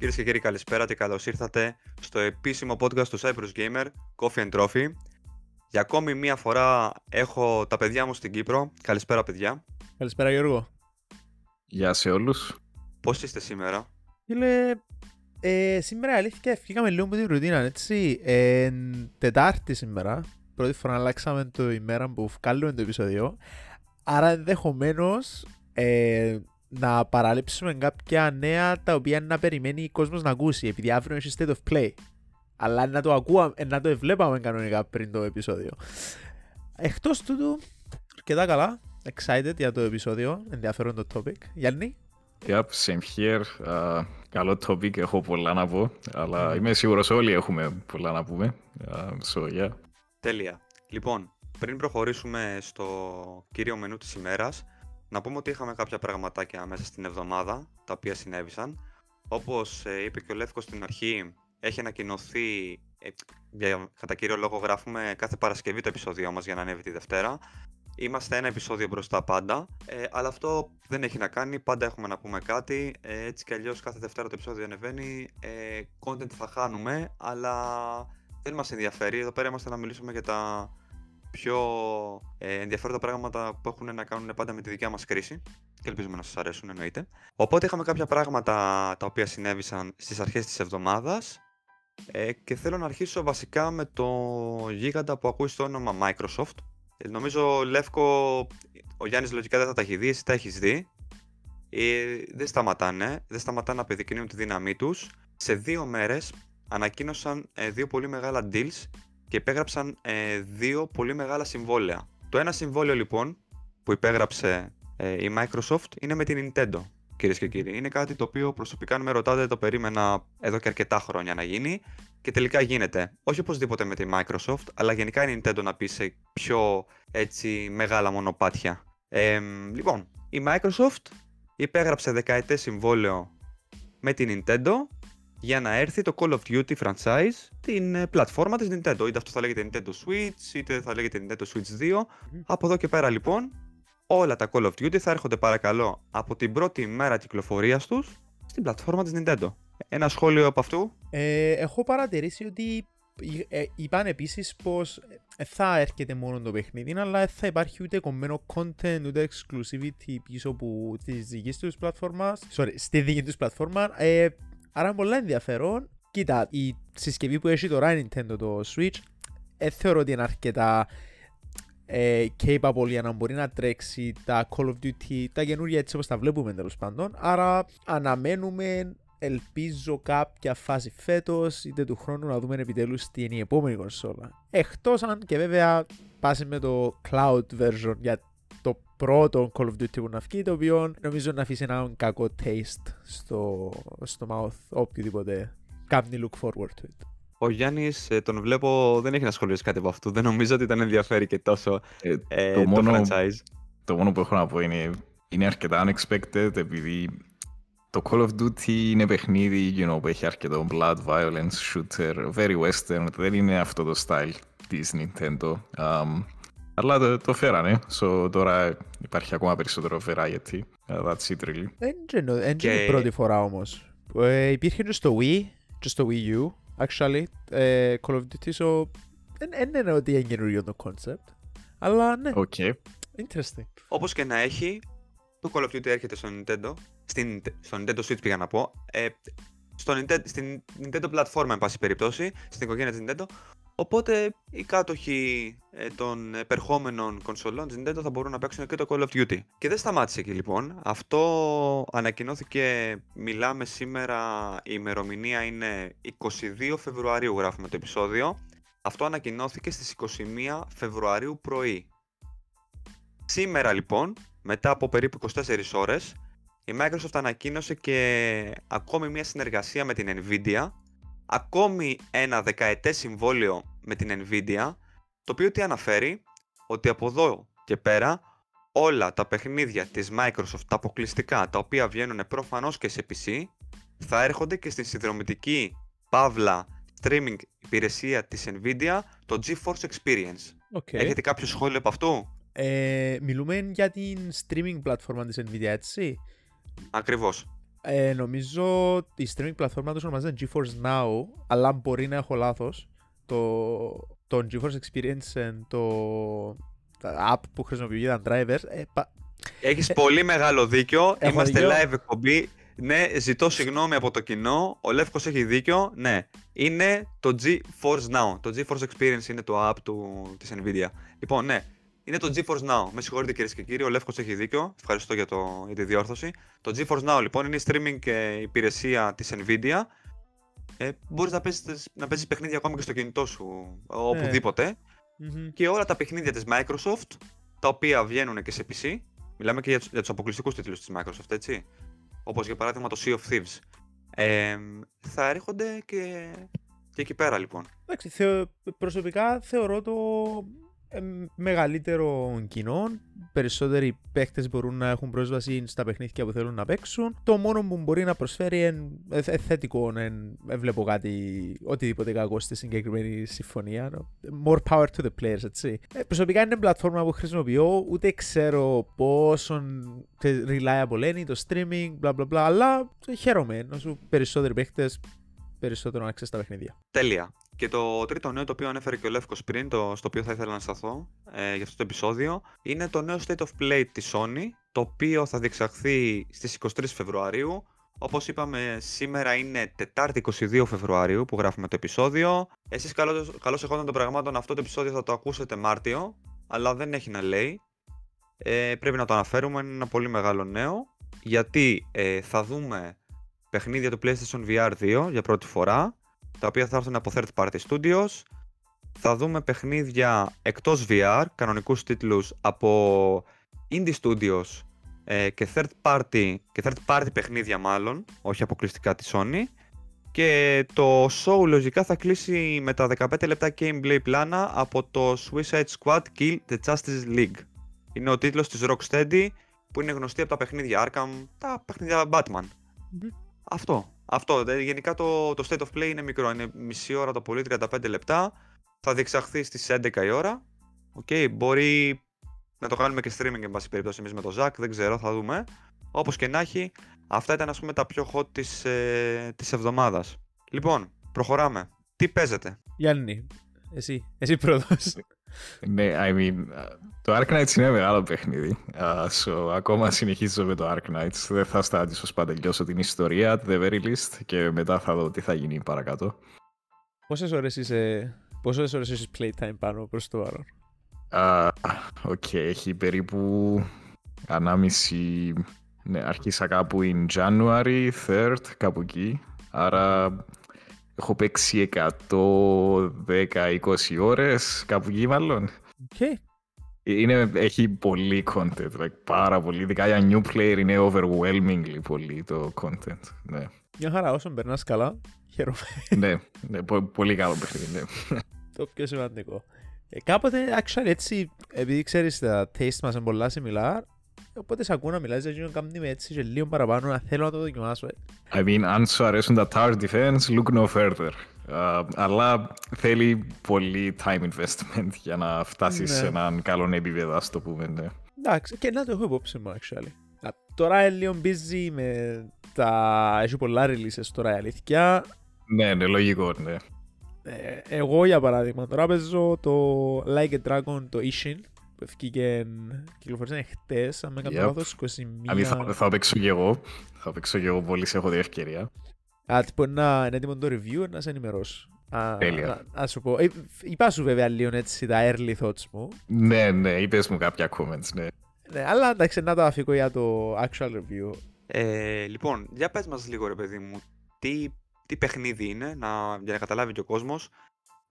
Κυρίες και κύριοι, καλησπέρα και καλώς ήρθατε στο επίσημο podcast του Cyprus Gamer, Coffee and Trophy. Για ακόμη μία φορά έχω τα παιδιά μου στην Κύπρο. Καλησπέρα, παιδιά. Καλησπέρα, Γιώργο. Γεια σε όλους. Πώς είστε σήμερα, Φίλε, ε, σήμερα αλήθεια φύγαμε λίγο με την ρουτίνα, έτσι. Ε, τετάρτη σήμερα. Πρώτη φορά αλλάξαμε το ημέρα που βγάλουμε το επεισόδιο. Άρα ενδεχομένως ε, να παραλείψουμε κάποια νέα τα οποία να περιμένει ο κόσμος να ακούσει, επειδή αύριο έχει state of play. Αλλά να το ακούαμε, να το βλέπαμε κανονικά πριν το επεισόδιο. Εκτός τούτου, αρκετά καλά. Excited για το επεισόδιο. Ενδιαφέρον το topic. Γιάννη; Yep, same here. Uh, καλό topic, έχω πολλά να πω. Αλλά είμαι σίγουρος όλοι έχουμε πολλά να πούμε. Uh, so, yeah. Τέλεια. Λοιπόν, πριν προχωρήσουμε στο κύριο μενού της ημέρας, να πούμε ότι είχαμε κάποια πραγματάκια μέσα στην εβδομάδα, τα οποία συνέβησαν. Όπως ε, είπε και ο Λεύκος στην αρχή, έχει ανακοινωθεί, ε, για, κατά κύριο λόγο γράφουμε κάθε Παρασκευή το επεισόδιο μας για να ανέβει τη Δευτέρα. Είμαστε ένα επεισόδιο μπροστά πάντα, ε, αλλά αυτό δεν έχει να κάνει, πάντα έχουμε να πούμε κάτι, ε, έτσι κι αλλιώς κάθε Δευτέρα το επεισόδιο ανεβαίνει, ε, content θα χάνουμε, αλλά δεν μας ενδιαφέρει, εδώ πέρα είμαστε να μιλήσουμε για τα πιο ε, ενδιαφέροντα πράγματα που έχουν να κάνουν πάντα με τη δικιά μας κρίση και ελπίζουμε να σας αρέσουν εννοείται. Οπότε είχαμε κάποια πράγματα τα οποία συνέβησαν στις αρχές της εβδομάδας ε, και θέλω να αρχίσω βασικά με το γίγαντα που ακούει στο όνομα Microsoft. Ε, νομίζω Λεύκο, ο Γιάννης λογικά δεν θα τα έχει δει, εσύ τα έχεις δει. Ε, δεν σταματάνε, δεν σταματάνε να επιδεικνύουν τη δύναμή τους. Σε δύο μέρες ανακοίνωσαν ε, δύο πολύ μεγάλα deals και υπέγραψαν ε, δύο πολύ μεγάλα συμβόλαια. Το ένα συμβόλαιο λοιπόν που υπέγραψε ε, η Microsoft είναι με την Nintendo, κυρίες και κύριοι. Είναι κάτι το οποίο προσωπικά, αν με ρωτάτε, το περίμενα εδώ και αρκετά χρόνια να γίνει και τελικά γίνεται. Όχι οπωσδήποτε με τη Microsoft, αλλά γενικά η Nintendo να πει σε πιο έτσι μεγάλα μονοπάτια. Ε, λοιπόν, η Microsoft υπέγραψε δεκαετές συμβόλαιο με την Nintendo για να έρθει το Call of Duty franchise την ε, πλατφόρμα της Nintendo. Είτε αυτό θα λέγεται Nintendo Switch, είτε θα λέγεται Nintendo Switch 2. Από εδώ και πέρα λοιπόν, όλα τα Call of Duty θα έρχονται παρακαλώ από την πρώτη μέρα κυκλοφορίας τους στην πλατφόρμα της Nintendo. Ένα σχόλιο από αυτού; Ε, έχω παρατηρήσει ότι ε, είπαν επίσης πως θα έρχεται μόνο το παιχνίδι, αλλά θα υπάρχει ούτε κομμένο content ούτε exclusivity πίσω από τη δική τους πλατφόρμα. Sorry, στη δική τους πλατφόρμα. Ε, Άρα είναι πολύ ενδιαφέρον. Κοίτα, η συσκευή που έχει τώρα η Nintendo το Switch δεν θεωρώ ότι είναι αρκετά ε, capable για να μπορεί να τρέξει τα Call of Duty, τα καινούργια έτσι όπως τα βλέπουμε τέλος πάντων. Άρα αναμένουμε, ελπίζω κάποια φάση φέτος είτε του χρόνου να δούμε επιτέλους τι είναι η επόμενη κονσόλα. Εκτός αν και βέβαια πάσει με το cloud version για το πρώτο Call of Duty που να βγει, το οποίο νομίζω να αφήσει ένα κακό taste στο, στο mouth οποιοδήποτε κάνει look forward to it. Ο Γιάννης, ε, τον βλέπω, δεν έχει να σχολιάσει κάτι από αυτό. Δεν νομίζω ότι τον ενδιαφέρει και τόσο ε, ε, το, το μόνο, franchise. Το μόνο που έχω να πω είναι, είναι αρκετά unexpected επειδή το Call of Duty είναι παιχνίδι you know, που έχει αρκετό blood, violence, shooter, very western. Δεν είναι αυτό το style της Nintendo. Um, αλλά το, το φέρανε, so τώρα υπάρχει ακόμα περισσότερο variety. Uh, that's it really. Δεν είναι η πρώτη φορά όμως. Ε, υπήρχε και στο Wii και στο Wii U, actually, ε, Call of Duty, so δεν είναι ότι είναι καινούριο το concept. Αλλά ναι, okay. interesting. Όπως και να έχει, το Call of Duty έρχεται στο Nintendo, στην, στο Nintendo Switch πήγα να πω, ε, στο Nintendo, στην Nintendo πλατφόρμα, εν πάση περιπτώσει, στην οικογένεια της Nintendo, Οπότε οι κάτοχοι ε, των επερχόμενων κονσολών της Nintendo θα μπορούν να παίξουν και το Call of Duty. Και δεν σταμάτησε εκεί λοιπόν. Αυτό ανακοινώθηκε, μιλάμε σήμερα, η ημερομηνία είναι 22 Φεβρουαρίου γράφουμε το επεισόδιο. Αυτό ανακοινώθηκε στις 21 Φεβρουαρίου πρωί. Σήμερα λοιπόν, μετά από περίπου 24 ώρες, η Microsoft ανακοίνωσε και ακόμη μια συνεργασία με την Nvidia ακόμη ένα δεκαετές συμβόλαιο με την Nvidia, το οποίο τι αναφέρει, ότι από εδώ και πέρα όλα τα παιχνίδια της Microsoft, τα αποκλειστικά, τα οποία βγαίνουν προφανώς και σε PC, θα έρχονται και στην συνδρομητική παύλα streaming υπηρεσία της Nvidia, το GeForce Experience. Okay. Έχετε κάποιο σχόλιο από αυτού; Ε, μιλούμε για την streaming πλατφόρμα της Nvidia, έτσι; Ακριβώς. Ε, νομίζω η streaming πλατφόρμα τους ονομάζεται GeForce Now, αλλά μπορεί να έχω λάθος. Το, το GeForce Experience and το τα app που χρησιμοποιεί για τα drivers. Ε, πα- Έχεις πολύ μεγάλο δίκιο. Έχω Είμαστε δίκιο. live εκπομπή. Ναι, ζητώ συγγνώμη από το κοινό. Ο Λεύκος έχει δίκιο. Ναι, είναι το GeForce Now. Το GeForce Experience είναι το app του, της Nvidia. Λοιπόν, ναι, είναι το GeForce Now. Με συγχωρείτε κυρίες και κύριοι, ο Λεύκος έχει δίκιο. Ευχαριστώ για, το, για τη διόρθωση. Το GeForce Now λοιπόν είναι η streaming ε, υπηρεσία της Nvidia. Ε, μπορείς να παίζεις, να παίζεις παιχνίδια ακόμα και στο κινητό σου, οπουδήποτε. Μμμ. και όλα τα παιχνίδια της Microsoft, τα οποία βγαίνουν και σε PC, μιλάμε και για τους, για τους αποκλειστικούς τίτλους της Microsoft, έτσι, όπως για παράδειγμα το Sea of Thieves, ε, θα έρχονται και, και εκεί πέρα λοιπόν. Εντάξει, θεω- προσωπικά θεωρώ το ε, μεγαλύτερο κοινό. Περισσότεροι παίχτες μπορούν να έχουν πρόσβαση στα παιχνίδια που θέλουν να παίξουν. Το μόνο που μπορεί να προσφέρει είναι ε, θετικό. εν- Δεν βλέπω κάτι, οτιδήποτε κακό στη συγκεκριμένη συμφωνία. More power to the players, έτσι. Ε, προσωπικά είναι πλατφόρμα που χρησιμοποιώ, ούτε ξέρω πόσο reliable είναι το streaming, bla bla bla, αλλά χαίρομαι. Όσο περισσότεροι παίχτες, περισσότερο access στα παιχνίδια. Τέλεια. Και το τρίτο νέο το οποίο ανέφερε και ο Λεύκος πριν, το, στο οποίο θα ήθελα να σταθώ ε, για αυτό το επεισόδιο, είναι το νέο State of Play της Sony, το οποίο θα διεξαχθεί στις 23 Φεβρουαρίου. Όπως είπαμε, σήμερα είναι Τετάρτη 22 Φεβρουαρίου που γράφουμε το επεισόδιο. Εσείς καλώς, καλώς εχόντων των πραγμάτων αυτό το επεισόδιο θα το ακούσετε Μάρτιο, αλλά δεν έχει να λέει. Ε, πρέπει να το αναφέρουμε, είναι ένα πολύ μεγάλο νέο, γιατί ε, θα δούμε παιχνίδια του PlayStation VR 2 για πρώτη φορά, τα οποία θα έρθουν από third party studios. Θα δούμε παιχνίδια εκτός VR, κανονικούς τίτλους από indie studios ε, και, third party, και third party παιχνίδια μάλλον, όχι αποκλειστικά τη Sony. Και το show λογικά θα κλείσει με τα 15 λεπτά gameplay πλάνα από το Suicide Squad Kill the Justice League. Είναι ο τίτλος της Rocksteady που είναι γνωστή από τα παιχνίδια Arkham, τα παιχνίδια Batman. Μμμ. Αυτό. Αυτό. Δε- Γενικά το, το state of play είναι μικρό. Είναι μισή ώρα το πολύ, 35 λεπτά. Θα διεξαχθεί στις 11 η ώρα. Οκ, μπορεί να το κάνουμε και streaming εν πάση περιπτώσει εμείς με το Zack, δεν ξέρω, θα δούμε. Όπως και να έχει, αυτά ήταν ας πούμε τα πιο hot της, ε, της εβδομάδας. Λοιπόν, προχωράμε. Τι παίζετε; Γιάννη, εσύ, εσύ πρώτος. Ναι, I mean, το Arknights είναι μεγάλο παιχνίδι. Uh, so, ακόμα συνεχίζω με το Arknights. Δεν θα σταματήσω ώσπου να τελειώσω την ιστορία, at the very least, και μετά θα δω τι θα γίνει παρακάτω. Πόσες ώρες είσαι, πόσες ώρες είσαι playtime πάνω προς το παρόν. Α, Οκ, έχει περίπου ενάμιση... Ναι, αρχίσα κάπου in January 3rd, κάπου εκεί. Άρα έχω παίξει 110-20 ώρες, κάπου εκεί μάλλον. Οκ. Είναι, έχει πολύ content, like, πάρα πολύ. Ειδικά για new player είναι overwhelmingly πολύ το content. Ναι, Μια χαρά, όσο περνάς καλά, χαίρομαι. ναι, ναι πο- πολύ καλό παιχνίδι, ναι. το πιο σημαντικό. Ε, κάποτε, actually, έτσι, επειδή ξέρεις τα taste μας είναι πολλά similar, οπότε σε ακούω να μιλάς για εκείνον κάμνει με έτσι και λίγο παραπάνω να θέλω να το δοκιμάσω. ε. I mean, αν σου αρέσουν τα tower defense, look no further. Α, αλλά θέλει πολύ time investment για να φτάσεις Ναι. σε έναν καλό επίπεδο, ας το πούμε. Ναι. Εντάξει, και να το έχω υπόψη μου, actually. Α, Τώρα είναι λίγο busy με τα... Έχει πολλά releases τώρα η αλήθεια. ναι, ναι, λογικό, ναι. Ε, εγώ για παράδειγμα τώρα παίζω το Like a Dragon το Ishin που ευκήκε κυκλοφορήσαν χτες αν με κάνω Yep. λάθος 21 Δηλαδή θα, θα παίξω κι εγώ. Θα παίξω κι εγώ πολύ σε έχω την ευκαιρία. Α, τυπο να είναι έτοιμο το review να σε ενημερώσω Α, Τέλεια. να, να σου πω, ε, είπα σου βέβαια λίγο έτσι τα early thoughts μου Ναι, ναι, είπες μου κάποια comments, ναι. ναι, αλλά εντάξει να το αφήκω για το actual review Ε, λοιπόν, για πες μας λίγο ρε παιδί μου, τι, τι παιχνίδι είναι, να, για να καταλάβει και ο κόσμος.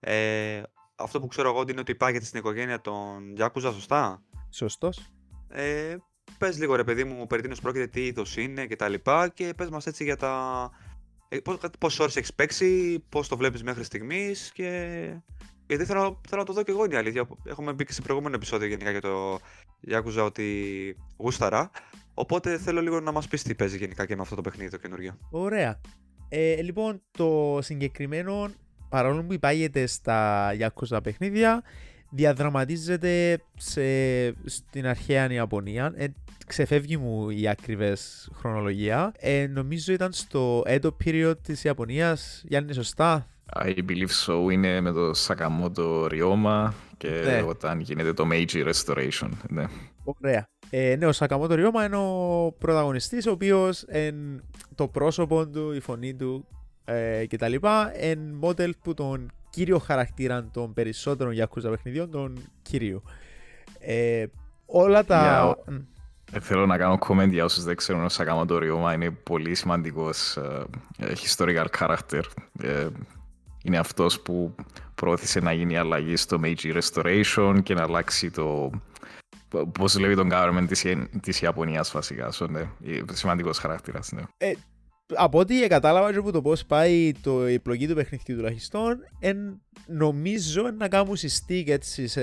Ε, αυτό που ξέρω εγώ είναι ότι υπάγεται στην οικογένεια των Yakuza, σωστά; Σωστός Ε, πες λίγο ρε παιδί μου περί τίνος πρόκειται, τι είδος είναι και τα λοιπά και πες μας έτσι για τα... Ε, πώς, πόσες ώρες έχεις παίξει, πώς το βλέπεις μέχρι στιγμής και... Γιατί θέλω, θέλω να το δω και εγώ είναι η αλήθεια. Έχουμε μπει και σε προηγούμενο επεισόδιο γενικά για το Yakuza ότι γούσταρα. Οπότε θέλω λίγο να μας πεις τι παίζει γενικά και με αυτό το παιχνίδι το καινούριο. Ωραία. Ε, λοιπόν, το συγκεκριμένο, παρόλο που υπάγεται στα Yakuza παιχνίδια, διαδραματίζεται σε, στην αρχαία Ιαπωνία. Ε, ξεφεύγει μου η ακριβές χρονολογία. Ε, νομίζω ήταν στο Edo period της Ιαπωνίας. Γιάννη, σωστά; I believe so. Είναι με το Sakamoto Ryoma και Ναι. όταν γίνεται το Meiji Restoration. Ναι. Ωραία. Ε, ναι, ο Σακαμότο Ριώμα είναι ο πρωταγωνιστής, ο οποίος εν, το πρόσωπο του, η φωνή του ε, κτλ. εν μόντελ που τον κύριο χαρακτήρα των περισσότερων Yakuza παιχνιδιών, τον κύριο. Ε, όλα τα... Για- Μ, Ε, Θέλω να κάνω comment για όσους δεν ξέρουν, ο Sakamoto Ryoma είναι πολύ σημαντικός ε, ε, historical character. Ε, είναι αυτός που πρόθεσε να γίνει αλλαγή στο Meiji Restoration και να αλλάξει το πώς δουλεύει τον government της, της Ιαπωνίας βασικά. So, ναι, ε, σημαντικός χαρακτήρας, ναι. Από ό,τι κατάλαβα και από το πώς πάει το, η επιλογή του παιχνιδιού τουλάχιστον, εν, νομίζω να κάνουν stick έτσι σε,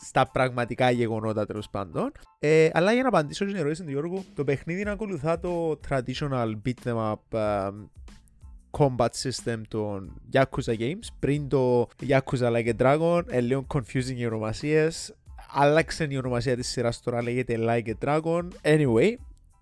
στα πραγματικά γεγονότα τέλος πάντων. Ε, αλλά για να απαντήσω στην ερώτηση του Γιώργου, το παιχνίδι να ακολουθά το traditional beat them up ε, combat system των Yakuza games. Πριν το Yakuza Like a Dragon, ε, λίγο confusing οι ονομασίες. Άλλαξε η ονομασία της σειράς τώρα λέγεται Like a Dragon. Anyway,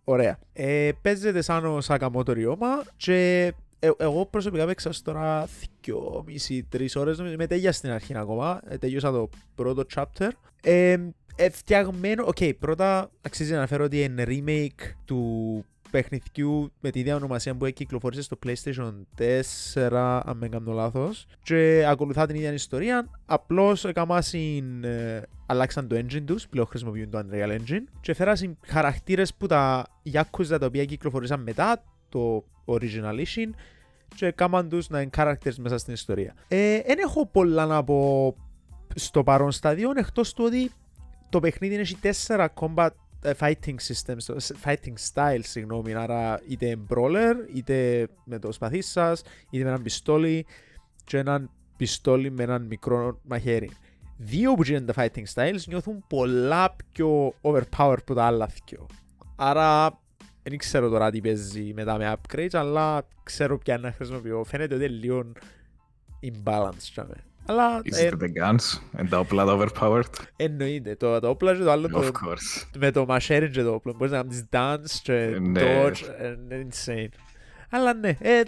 Ωραία. Ε, παίζεται σαν ο Σακαμότο Ριώμα και ε, εγώ προσωπικά παίξα ως τώρα 2,5-3 ώρες νομίζω. Είμαι τέλεια στην αρχή ακόμα. Ε, τελειώσα το πρώτο chapter. Ε, ε, φτιαγμένο... Οκ, πρώτα αξίζει να αναφέρω ότι είναι remake του παιχνιδιού με τη ίδια ονομασία που κυκλοφόρησε στο PlayStation 4, αν δεν κάνω λάθος. Και ακολουθά την ίδια ιστορία. Απλώς έκαμασιν, ε, αλλάξαν το engine τους, πλέον χρησιμοποιούν το Unreal Engine. Και φέρασαν χαρακτήρες που τα Yakuza τα οποία κυκλοφορήσαν μετά το Original Edition και κάμαν τους να είναι characters μέσα στην ιστορία. Ε, δεν έχω πολλά να πω στο παρόν στάδιο, εκτός του ότι το παιχνίδι έχει τέσσερα combat ε, fighting systems, ε, fighting styles, συγγνώμη, άρα είτε brawler, είτε με το σπαθί σας, είτε με έναν πιστόλι και έναν πιστόλι με έναν μικρό μαχαίρι. Δύο που γίνονται τα fighting styles νιώθουν πολλά πιο overpowered από τα άλλα δυο. Άρα δεν ξέρω τώρα τι παίζει μετά με upgrades, αλλά ξέρω ποια να χρησιμοποιώ. Φαίνεται ότι είναι λίγο imbalance. Τσάμε. Αλλά Is ε, it the guns and the όπλα τα overpowered? εννοείται. Το, το όπλα και το άλλο Of το, course. με το μαχαίρι και το όπλο. Μπορείς να κάνεις dance και Ναι. dodge. ε, Είναι insane. Αλλά ναι, ε,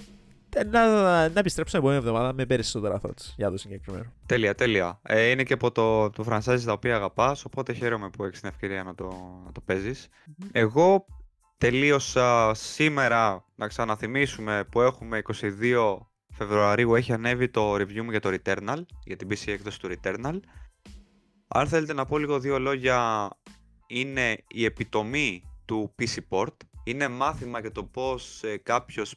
ε, να, να επιστρέψω την επόμενη εβδομάδα με περισσότερα thoughts για το συγκεκριμένο. Τέλεια, τέλεια. Ε, είναι και από το, το franchise τα οποία αγαπάς, οπότε χαίρομαι που έχεις την ευκαιρία να το, να το παίζεις. Εγώ τελείωσα σήμερα, να ξαναθυμίσουμε, που έχουμε 22 Φεβρουαρίου έχει ανέβει το review μου για το Returnal, για την PC έκδοση του Returnal. Αν θέλετε να πω λίγο δύο λόγια, είναι η επιτομή του PC Port. Είναι μάθημα για το πώς ε, κάποιος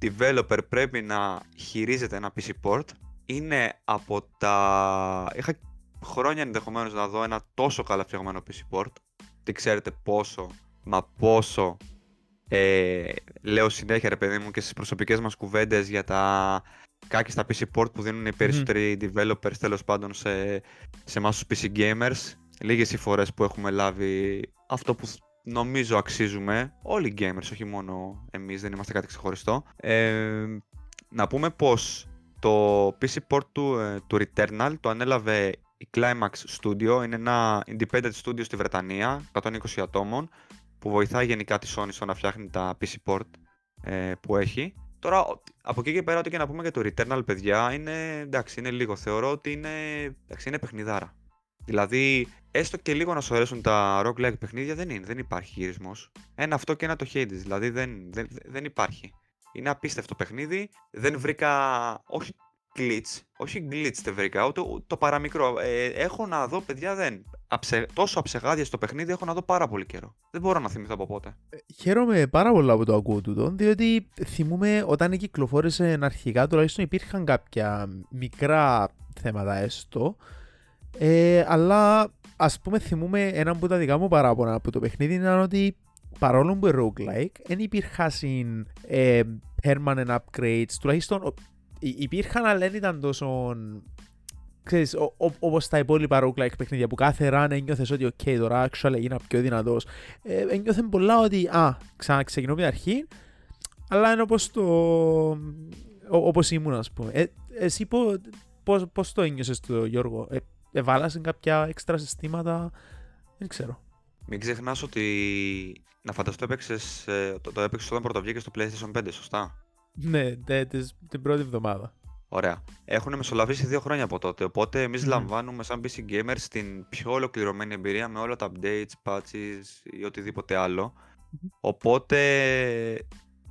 developer πρέπει να χειρίζεται ένα PC Port. Είναι από τα... Είχα χρόνια ενδεχομένως να δω ένα τόσο καλά φτιαγμένο PC Port. Δεν ξέρετε πόσο, μα πόσο ε, λέω συνέχεια ρε παιδί μου και στις προσωπικές μας κουβέντες για τα κάκιστα PC Port που δίνουν οι περισσότεροι developers τέλος πάντων σε, σε εμάς τους PC gamers. Λίγες οι φορές που έχουμε λάβει αυτό που νομίζω αξίζουμε, όλοι οι gamers, όχι μόνο εμείς, δεν είμαστε κάτι ξεχωριστό. Ε, να πούμε πως το PC port του, ε, του Returnal το ανέλαβε η Climax Studio, είναι ένα independent studio στη Βρετανία, 120 ατόμων, που βοηθάει γενικά τη Sony στο να φτιάχνει τα PC port ε, που έχει. Τώρα, ο- από εκεί και πέρα, ό,τι και να πούμε για το Returnal, παιδιά, είναι, εντάξει, είναι λίγο. Θεωρώ ότι είναι, εντάξει, είναι παιχνιδάρα. Δηλαδή, έστω και λίγο να σου αρέσουν τα roguelike παιχνίδια, δεν είναι, δεν υπάρχει γυρισμός. Ένα αυτό και ένα το Hades, δηλαδή δεν, δεν, δεν υπάρχει. Είναι απίστευτο παιχνίδι. Δεν βρήκα. Όχι glitch. Όχι glitch δεν βρήκα. Ούτε ούτε το παραμικρό. Ε, έχω να δω, παιδιά, δεν. Αψε, τόσο αψεγάδια στο παιχνίδι έχω να δω πάρα πολύ καιρό. Δεν μπορώ να θυμηθώ από πότε. Χαίρομαι πάρα πολλά που το ακούω τούτο, διότι θυμούμε όταν κυκλοφόρησε αρχικά τουλάχιστον υπήρχαν κάποια μικρά θέματα έστω, ε, αλλά ας πούμε θυμούμε ένα από τα δικά μου παράπονα από το παιχνίδι ήταν ότι παρόλο που είναι roguelike, δεν υπήρχαν ε, permanent upgrades, τουλάχιστον ο- υ- υπήρχαν αλλά δεν ήταν τόσο ξέρεις, ο- ο- όπως τα υπόλοιπα roguelike παιχνίδια που κάθε run ένιωθες ότι ok τώρα actually έγινα πιο δυνατός ε, ένιωθε πολλά ότι α, ξαναξεκινώ από την αρχή αλλά είναι όπως το ο- όπως ήμουν ας πούμε ε, εσύ πο- πώς, πώς το ένιωσες το Γιώργο; Ε, εβάλασαν κάποια έξτρα συστήματα; Δεν ξέρω. Μην ξεχνάς ότι να φανταστώ έπαιξες, ε, το, το έπαιξες όταν πρωτοβγήκες στο PlayStation 5, σωστά; Ναι, τε- τις- την πρώτη εβδομάδα. Ωραία. Έχουν μεσολαβήσει δύο χρόνια από τότε. Οπότε εμείς Μμμ. λαμβάνουμε σαν PC Gamers την πιο ολοκληρωμένη εμπειρία με όλα τα updates, patches ή οτιδήποτε άλλο. Οπότε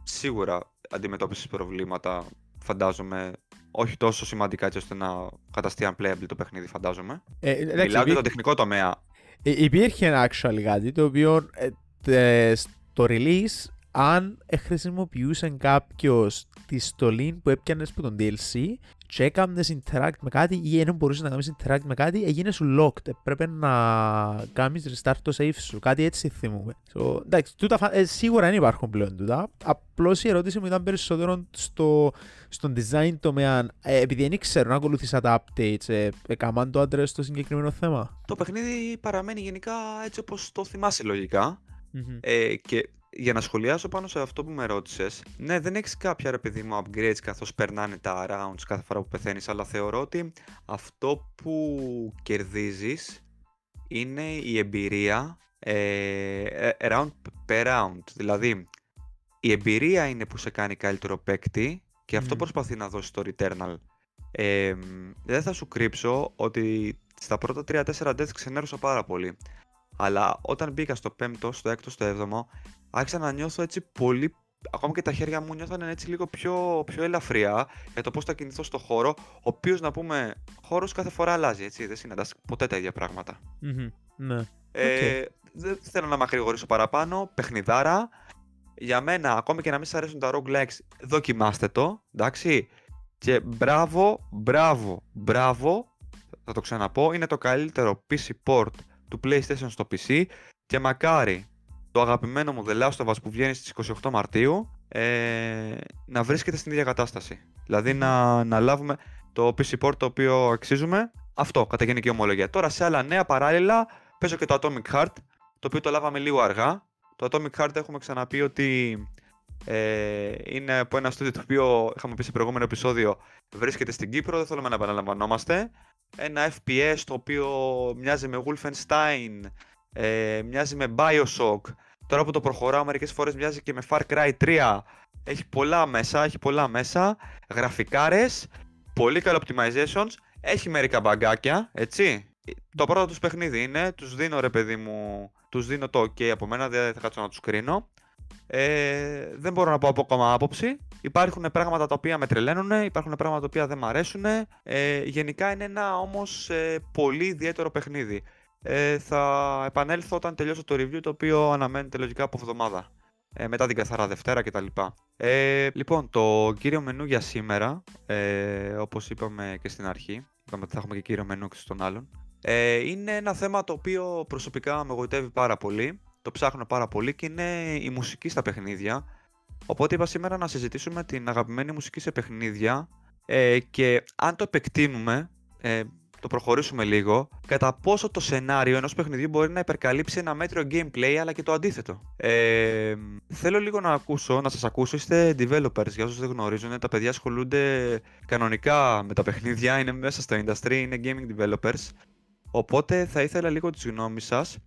σίγουρα αντιμετώπισες προβλήματα, φαντάζομαι. Όχι τόσο σημαντικά έτσι ώστε να καταστεί unplayable το παιχνίδι, φαντάζομαι. Ε, εντάξει, Μιλάω για υπήρχε- το τεχνικό τομέα. Ε, υπήρχε ένα actual κάτι το οποίο ε, τε- στο release αν ε, χρησιμοποιούσε κάποιος τη στολή που έπιανες από τον DLC και έκανε interact με κάτι ή δεν μπορούσες να κάνεις interact με κάτι, έγινε σου locked. Πρέπει να κάνεις restart το save σου. Κάτι έτσι θυμούμε. So, εντάξει, τούτα, φα- ε, σίγουρα δεν υπάρχουν πλέον τούτα. Απλώς η ερώτηση μου ήταν περισσότερο στο, στον design τομέα. Ε, επειδή δεν ξέρω να ακολουθήσα τα updates, ε, έκαναν το address στο συγκεκριμένο θέμα. Το παιχνίδι παραμένει γενικά έτσι όπως το θυμάσαι λογικά. Μμμ. Ε, και για να σχολιάσω πάνω σε αυτό που με ρώτησες, ναι, δεν έχεις κάποια ρε παιδί μου upgrades καθώς περνάνε τα rounds κάθε φορά που πεθαίνεις, αλλά θεωρώ ότι αυτό που κερδίζεις είναι η εμπειρία ε, ε, round per round. Δηλαδή, η εμπειρία είναι που σε κάνει καλύτερο παίκτη και αυτό Μμμ. προσπαθεί να δώσεις το Returnal. Ε, μ, δεν θα σου κρύψω ότι στα πρώτα 3-4 deaths ξενέρωσα πάρα πολύ. Αλλά όταν μπήκα στο 5ο, στο 6ο, στο 7ο, άρχισα να νιώθω έτσι πολύ. Ακόμα και τα χέρια μου νιώθανε έτσι λίγο πιο, πιο ελαφριά για το πώς θα κινηθώ στο χώρο. Ο οποίος να πούμε, χώρος κάθε φορά αλλάζει, έτσι. Δεν συναντάς ποτέ τα ίδια πράγματα. Μμμ. Ναι. Ε, δεν θέλω να μακρηγορήσω παραπάνω. Παιχνιδάρα. Για μένα, ακόμη και να μην σα αρέσουν τα roguelikes, δοκιμάστε το. Εντάξει. Και μπράβο, μπράβο, μπράβο. Θα το ξαναπώ. Είναι το καλύτερο PC port του PlayStation στο PC. Και μακάρι το αγαπημένο μου The Last of Us που βγαίνει στις 28 Μαρτίου ε, να βρίσκεται στην ίδια κατάσταση. Δηλαδή να, να λάβουμε το PC port το οποίο αξίζουμε. Αυτό, κατά γενική ομολογία. Τώρα σε άλλα νέα παράλληλα παίζω και το Atomic Heart, το οποίο το λάβαμε λίγο αργά. Το Atomic Heart έχουμε ξαναπεί ότι ε, είναι από ένα στούντιο το οποίο είχαμε πει σε προηγούμενο επεισόδιο βρίσκεται στην Κύπρο, δεν θέλουμε να επαναλαμβανόμαστε. Ένα FPS το οποίο μοιάζει με Wolfenstein, ε, μοιάζει με Bioshock. Τώρα που το προχωράω μερικές φορές μοιάζει και με Far Cry 3. Έχει πολλά μέσα, έχει πολλά μέσα. Γραφικάρες, πολύ καλό optimizations. Έχει μερικά μπαγκάκια, έτσι. Το πρώτο τους παιχνίδι είναι, τους δίνω ρε παιδί μου, τους δίνω το ok από μένα, δεν θα κάτσω να τους κρίνω. Ε, δεν μπορώ να πω από ακόμα άποψη. Υπάρχουν πράγματα τα οποία με τρελαίνουν, υπάρχουν πράγματα τα οποία δεν μ' αρέσουν. Ε, γενικά είναι ένα όμως ε, πολύ ιδιαίτερο παιχνίδι. Ε, θα επανέλθω όταν τελειώσω το review το οποίο αναμένεται λογικά από εβδομάδα. Ε, μετά την καθαρά Δευτέρα κτλ. Ε, λοιπόν, το κύριο μενού για σήμερα, ε, όπως είπαμε και στην αρχή, είπαμε ότι θα έχουμε και κύριο μενού και στον άλλον, ε, είναι ένα θέμα το οποίο προσωπικά με γοητεύει πάρα πολύ, το ψάχνω πάρα πολύ και είναι η μουσική στα παιχνίδια. Οπότε είπα σήμερα να συζητήσουμε την αγαπημένη μουσική σε παιχνίδια ε, και αν το επεκτείνουμε, ε, το προχωρήσουμε λίγο, κατά πόσο το σενάριο ενός παιχνιδιού μπορεί να υπερκαλύψει ένα μέτριο gameplay αλλά και το αντίθετο. Ε, θέλω λίγο να ακούσω, να σας ακούσω, είστε developers, για όσους δεν γνωρίζουν, τα παιδιά ασχολούνται κανονικά με τα παιχνίδια, είναι μέσα στο industry, είναι gaming developers. Οπότε θα ήθελα λίγο τη γνώμη σας.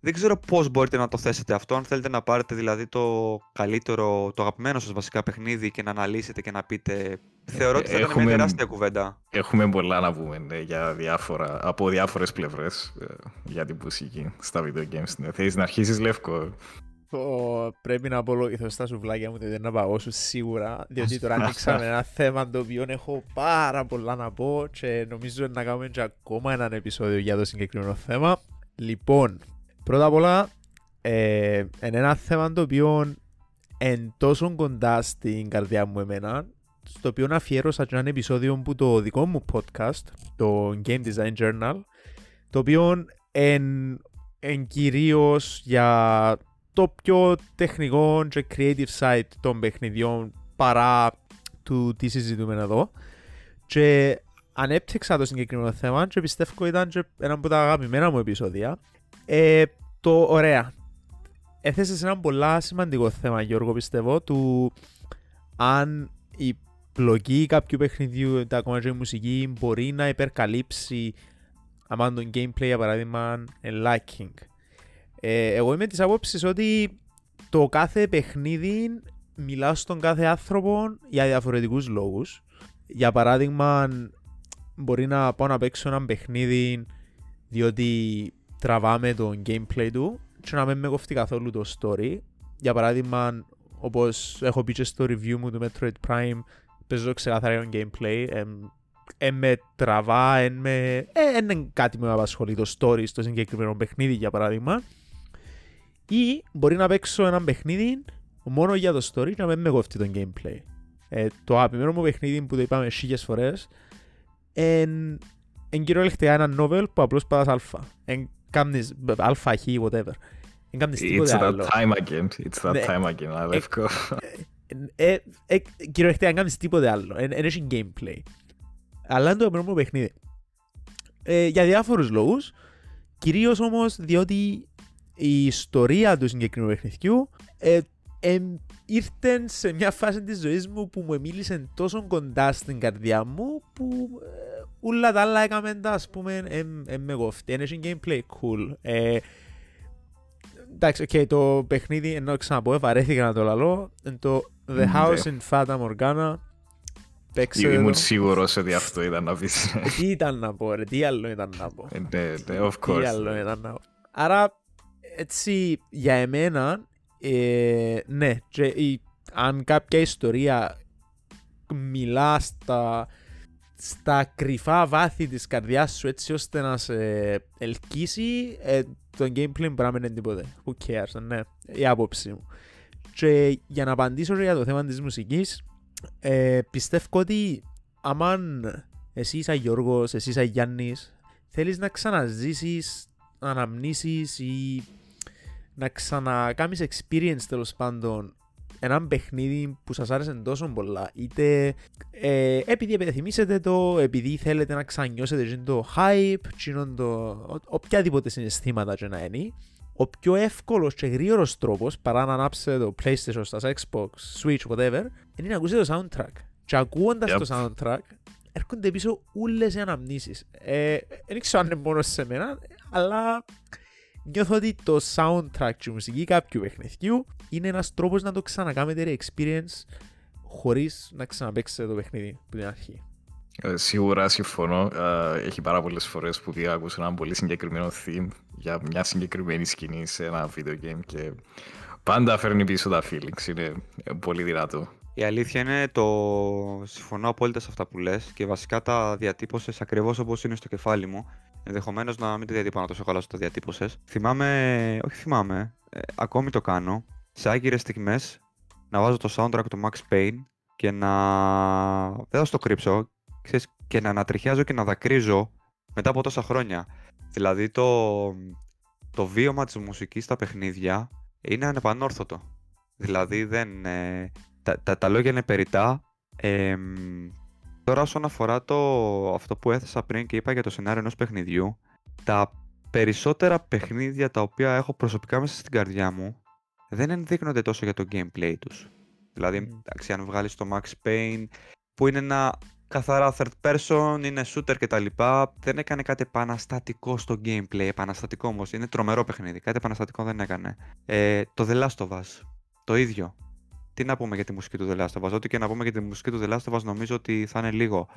Δεν ξέρω πώς μπορείτε να το θέσετε αυτό, αν θέλετε να πάρετε δηλαδή το καλύτερο, το αγαπημένο σας βασικά παιχνίδι και να αναλύσετε και να πείτε... Θεωρώ ότι θα ήταν μια Έχουμε- τεράστια κουβέντα. Έχουμε πολλά να πούμε ναι, για διάφορα, από διάφορες πλευρές ε, για την μουσική στα video games. Ναι. Θέλεις να αρχίσεις Λεύκο; Το πρέπει να απολογηθώ στα σουβλάκια μου ότι δεν να παγώσω σίγουρα, διότι τώρα ανοίξαμε ένα θέμα το οποίο έχω πάρα πολλά να πω και νομίζω να κάνουμε και ακόμα έναν επεισόδιο για το συγκεκριμένο θέμα. Λοιπόν, πρώτα απ' όλα, ε, είναι ένα θέμα το οποίο εν τόσο κοντά στην καρδιά μου εμένα, στο οποίο αφιέρωσα και ένα επεισόδιο που το δικό μου podcast, το Game Design Journal, το οποίο εν, εν κυρίως για το πιο τεχνικό και creative side των παιχνιδιών παρά του τι συζητούμε εδώ. Και ανέπτυξα το συγκεκριμένο θέμα και πιστεύω ήταν και ένα από τα αγαπημένα μου επεισόδια. Ε, το ωραία. Έθεσες ένα πολλά σημαντικό θέμα Γιώργο πιστεύω του αν η πλοκή κάποιου παιχνιδιού, τα ακόμα και η μουσική μπορεί να υπερκαλύψει άμα το gameplay για παράδειγμα είναι lacking. Ε, εγώ είμαι της άποψης ότι το κάθε παιχνίδι μιλά στον κάθε άνθρωπο για διαφορετικούς λόγους. Για παράδειγμα, μπορεί να πάω να παίξω ένα παιχνίδι διότι τραβάμε το gameplay του και να μην με κοφτεί καθόλου το story. Για παράδειγμα, όπως έχω πει και στο review μου του Metroid Prime, παίζω ξεκάθαρα το gameplay, ε, με τραβά, εν με... Ε, είναι κάτι που με απασχολεί το story στο συγκεκριμένο παιχνίδι για παράδειγμα. Ή μπορεί να παίξω ένα παιχνίδι μόνο για το story και να μην με κόφτει το gameplay. Ε, το αγαπημένο μου παιχνίδι που το είπαμε χίλιες φορές εν, εν κυριολεκτικά ένα novel που απλώς πατάς αλφα. Εν κάνεις αλφα, χ, whatever. Εν κάνεις τίποτε It's that άλλο. time again. It's that Ναι. time again, Αλεύκο. Ε, ε, κυριολεκτικά εν κάνεις τίποτε άλλο. Εν εν έχει gameplay. Αλλά είναι το αγαπημένο μου παιχνίδι. Ε, για διάφορους λόγους. Κυρίως όμως διότι η ιστορία του συγκεκριμένου παιχνιδιού ε, ε, ήρθε σε μια φάση της ζωής μου που μου μίλησε τόσο κοντά στην καρδιά μου που ε, όλα τα άλλα έκαμε τα ας πούμε ε, ε, με κόφτει. Είναι έχει gameplay cool. Ε, εντάξει, okay, το παιχνίδι ενώ ξαναπώ, ε, βαρέθηκα να το λαλώ. Είναι το The Ναι. House in Fata Morgana. Παίξε Ήμουν το. σίγουρος ότι αυτό ήταν να πεις. Τι ήταν να πω ρε, τι άλλο ήταν να πω. Ε, Ναι, ναι, of Τι course. άλλο ήταν να πω. Άρα, έτσι, για εμένα, ε, ναι, και, η- αν κάποια ιστορία μιλά στα, στα κρυφά βάθη της καρδιάς σου έτσι ώστε να σε ελκύσει, ε, το gameplay πράγμα είναι τίποτε. Who cares, ναι, η άποψη μου. Και για να απαντήσω για το θέμα της μουσικής, ε, πιστεύω ότι αμάν εσύ είσαι Γιώργος, εσύ είσαι Γιάννης, θέλεις να ξαναζήσεις αναμνήσεις ή να ξανακάμεις experience τέλος πάντων ένα παιχνίδι που σας άρεσε τόσο πολλά είτε ε, επειδή επιθυμήσετε το, επειδή θέλετε να ξανιώσετε εκείνο το hype, εκείνο το, ο- οποιαδήποτε συναισθήματα και να είναι ο πιο εύκολος και γρήγορος τρόπος παρά να ανάψετε το PlayStation, στα Xbox, Switch, whatever είναι να ακούσετε το soundtrack και ακούγοντας Yep. το soundtrack έρχονται πίσω όλες οι αναμνήσεις. Ε, δεν ξέρω αν είναι μόνο σε μένα, αλλά νιώθω ότι το soundtrack και η μουσική κάποιου παιχνιδιού είναι ένας τρόπος να το ξανακάμετε experience χωρίς να ξαναπαίξετε το παιχνίδι από την αρχή. Ε, Σίγουρα συμφωνώ. Ε, Έχει πάρα πολλές φορές που διάκουσα ένα πολύ συγκεκριμένο theme για μια συγκεκριμένη σκηνή σε ένα video game και πάντα φέρνει πίσω τα feelings. Είναι ε, πολύ δυνατό. Η αλήθεια είναι το συμφωνώ απόλυτα σε αυτά που λες και βασικά τα διατύπωσες ακριβώς όπως είναι στο κεφάλι μου. Ενδεχομένως να μην το διατύπωνα τόσο καλά όσο το διατύπωσες. Θυμάμαι, όχι θυμάμαι, ε, ακόμη το κάνω, σε άγκυρες στιγμές να βάζω το soundtrack του Max Payne και να, δεν θα στο κρύψω, ξέρεις, και να ανατριχιάζω και να δακρύζω μετά από τόσα χρόνια. Δηλαδή το, το βίωμα της μουσικής στα παιχνίδια είναι ανεπανόρθωτο. Δηλαδή δεν, ε, τα, τα, τα λόγια είναι περιτά. Εμ, τώρα όσον αφορά το, αυτό που έθεσα πριν και είπα για το σενάριο ενός παιχνιδιού, τα περισσότερα παιχνίδια τα οποία έχω προσωπικά μέσα στην καρδιά μου δεν ενδείκνονται τόσο για το gameplay τους. Δηλαδή, Μμμ. εντάξει, αν βγάλεις το Max Payne, που είναι ένα καθαρά third person, είναι shooter κτλ. Δεν έκανε κάτι επαναστατικό στο gameplay. Επαναστατικό όμως, είναι τρομερό παιχνίδι. Κάτι επαναστατικό δεν έκανε. Ε, το The Last of Us, το ίδιο. Τι να πούμε για τη μουσική του The Last of Us. Ό,τι και να πούμε για τη μουσική του The Last of Us νομίζω ότι θα είναι λίγο.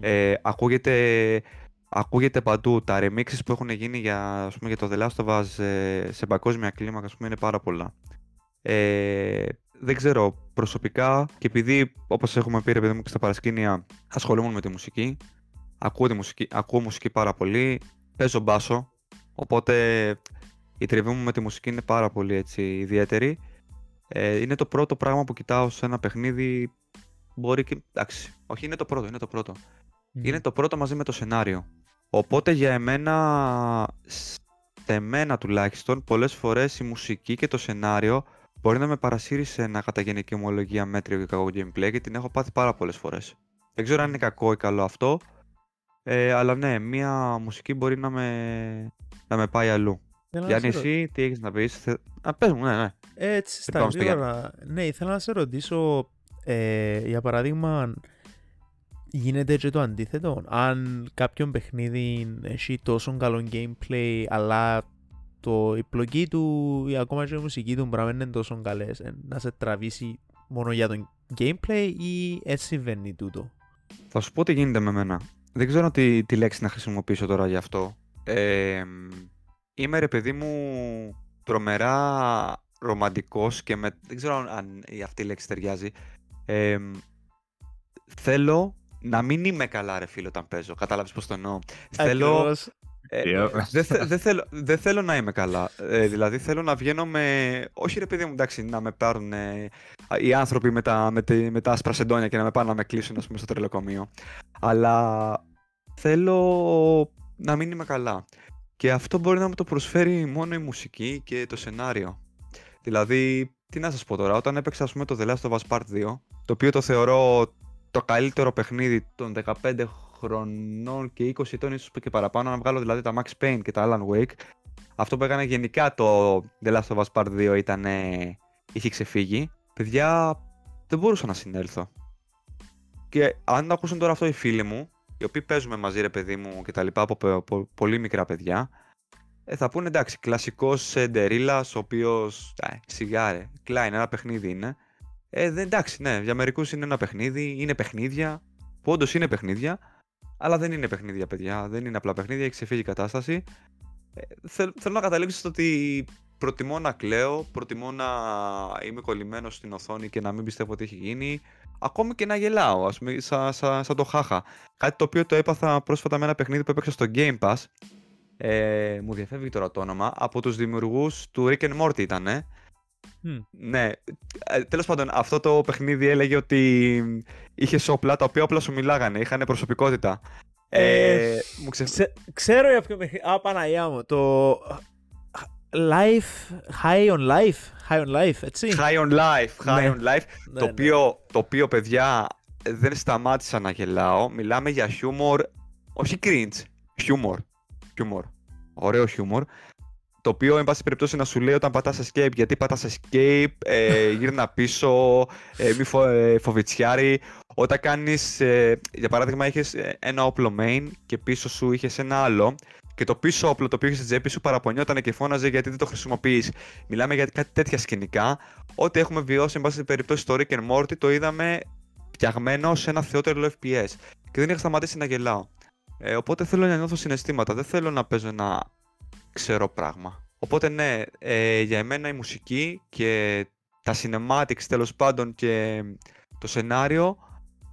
Ε, ακούγεται, ακούγεται παντού. Τα remixes που έχουν γίνει για, ας πούμε, για το The Last of Us ε, σε παγκόσμια κλίμακα ας πούμε, είναι πάρα πολλά. Ε, δεν ξέρω, προσωπικά και επειδή όπως έχουμε πει ρε παιδί μου και στα παρασκήνια ασχολούμαι με τη μουσική, ακούω, τη μουσική, ακούω μουσική πάρα πολύ, παίζω μπάσο, οπότε η τριβή μου με τη μουσική είναι πάρα πολύ έτσι, ιδιαίτερη. Ε, είναι το πρώτο πράγμα που κοιτάω σε ένα παιχνίδι, μπορεί και, εντάξει, όχι είναι το πρώτο, είναι το πρώτο. Είναι το πρώτο μαζί με το σενάριο. Οπότε για εμένα, σε εμένα τουλάχιστον, πολλές φορές η μουσική και το σενάριο μπορεί να με παρασύρει σε ένα κατά γενική ομολογία μέτριο και κακό gameplay και την έχω πάθει πάρα πολλές φορές. Δεν ξέρω αν είναι κακό ή καλό αυτό, ε, αλλά ναι, μία μουσική μπορεί να με, να με πάει αλλού. Θέλω να Γιάννη, σε ρω- εσύ τι έχεις να πεις, θε... Α, πες μου, ναι, ναι. Έτσι, στα πάμε στο γρήγορα. Ναι, ήθελα να σε ρωτήσω, ε, για παράδειγμα, γίνεται και το αντίθετο. Αν κάποιον παιχνίδι έχει τόσο καλό gameplay, αλλά το, η πλοκή του ή ακόμα και η μουσική του πράγμα είναι τόσο καλές, ε, να σε τραβήσει μόνο για το gameplay ή έτσι συμβαίνει τούτο; Θα σου πω τι γίνεται με μένα. Δεν ξέρω τι, τι λέξη να χρησιμοποιήσω τώρα γι' αυτό. Ε, είμαι ρε παιδί μου τρομερά ρομαντικός και με, δεν ξέρω αν αυτή η λέξη ταιριάζει. Ε, θέλω να μην είμαι καλά ρε φίλο όταν παίζω. Κατάλαβες πώς το εννοώ; Θέλω, ε, δεν θέλω, δε θέλω να είμαι καλά. Ε, δηλαδή θέλω να βγαίνω με. Όχι ρε παιδί μου, εντάξει, να με πάρουν ε, οι άνθρωποι με τα, με, τη, με τα άσπρα σεντόνια και να με πάνε να με κλείσουν ας πούμε, στο τρελοκομείο. Αλλά θέλω να μην είμαι καλά. Και αυτό μπορεί να μου το προσφέρει μόνο η μουσική και το σενάριο. Δηλαδή, τι να σας πω τώρα, όταν έπαιξα ας πούμε, το The Last of Us Part 2, το οποίο το θεωρώ το καλύτερο παιχνίδι των 15 χρονών και 20 ετών ίσως και παραπάνω να βγάλω δηλαδή τα Max Payne και τα Alan Wake. Αυτό που έκανε γενικά το The Last of Us Part 2 ήταν είχε ξεφύγει. Παιδιά δεν μπορούσα να συνέλθω. Και αν ακούσουν τώρα αυτό οι φίλοι μου οι οποίοι παίζουμε μαζί ρε παιδί μου και τα λοιπά από, πολύ μικρά παιδιά ε, θα πούνε εντάξει κλασικός Ντερίλας ο οποίος ε, σιγάρε, κλάιν ένα παιχνίδι είναι. Ε, δεν, εντάξει, ναι, για μερικούς είναι ένα παιχνίδι, είναι παιχνίδια, που όντως είναι παιχνίδια, αλλά δεν είναι παιχνίδια, παιδιά. Δεν είναι απλά παιχνίδια, έχει ξεφύγει η κατάσταση. Ε, θέλ, θέλω να καταλήξω στο ότι προτιμώ να κλαίω, προτιμώ να είμαι κολλημένος στην οθόνη και να μην πιστεύω ότι έχει γίνει. Ακόμη και να γελάω, ας πούμε, σαν, σαν, σαν το χάχα. Κάτι το οποίο το έπαθα πρόσφατα με ένα παιχνίδι που έπαιξα στο Game Pass. Ε, μου διαφεύγει τώρα το όνομα. Από τους δημιουργούς του Rick and Morty ήταν. Ναι. Ε, Τέλος πάντων, αυτό το παιχνίδι έλεγε ότι είχε όπλα τα οποία όπλα σου μιλάγανε, είχαν προσωπικότητα. Ε, ε, μου ξε... ξέρω για ποιο παιχνίδι. Α, Παναγία μου. Το. Life, high on life, high on life, έτσι; High on life, high ναι. on life. Ναι, το, ναι. οποίο, το οποίο, παιδιά, δεν σταμάτησα να γελάω. Μιλάμε για χιούμορ, όχι cringe, χιούμορ. Χιούμορ. Ωραίο χιούμορ το οποίο, εν πάση περιπτώσει, να σου λέει όταν πατάς escape, γιατί πατάς escape, ε, γύρνα πίσω, ε, μη φο, ε, φοβητσιάρι. Όταν κάνεις, ε, για παράδειγμα, είχες ε, ένα όπλο main και πίσω σου είχες ένα άλλο και το πίσω όπλο το οποίο είχες στην τσέπη σου παραπονιόταν και φώναζε γιατί δεν το χρησιμοποιείς. Μιλάμε για κάτι τέτοια σκηνικά. Ό,τι έχουμε βιώσει, εν πάση περιπτώσει, στο Rick and Morty το είδαμε φτιαγμένο σε ένα θεότερο FPS. Και δεν είχα σταματήσει να γελάω. Ε, οπότε θέλω να νιώθω συναισθήματα. Δεν θέλω να παίζω ένα ξέρω πράγμα. Οπότε ναι, ε, για εμένα η μουσική και τα cinematics τέλος πάντων και το σενάριο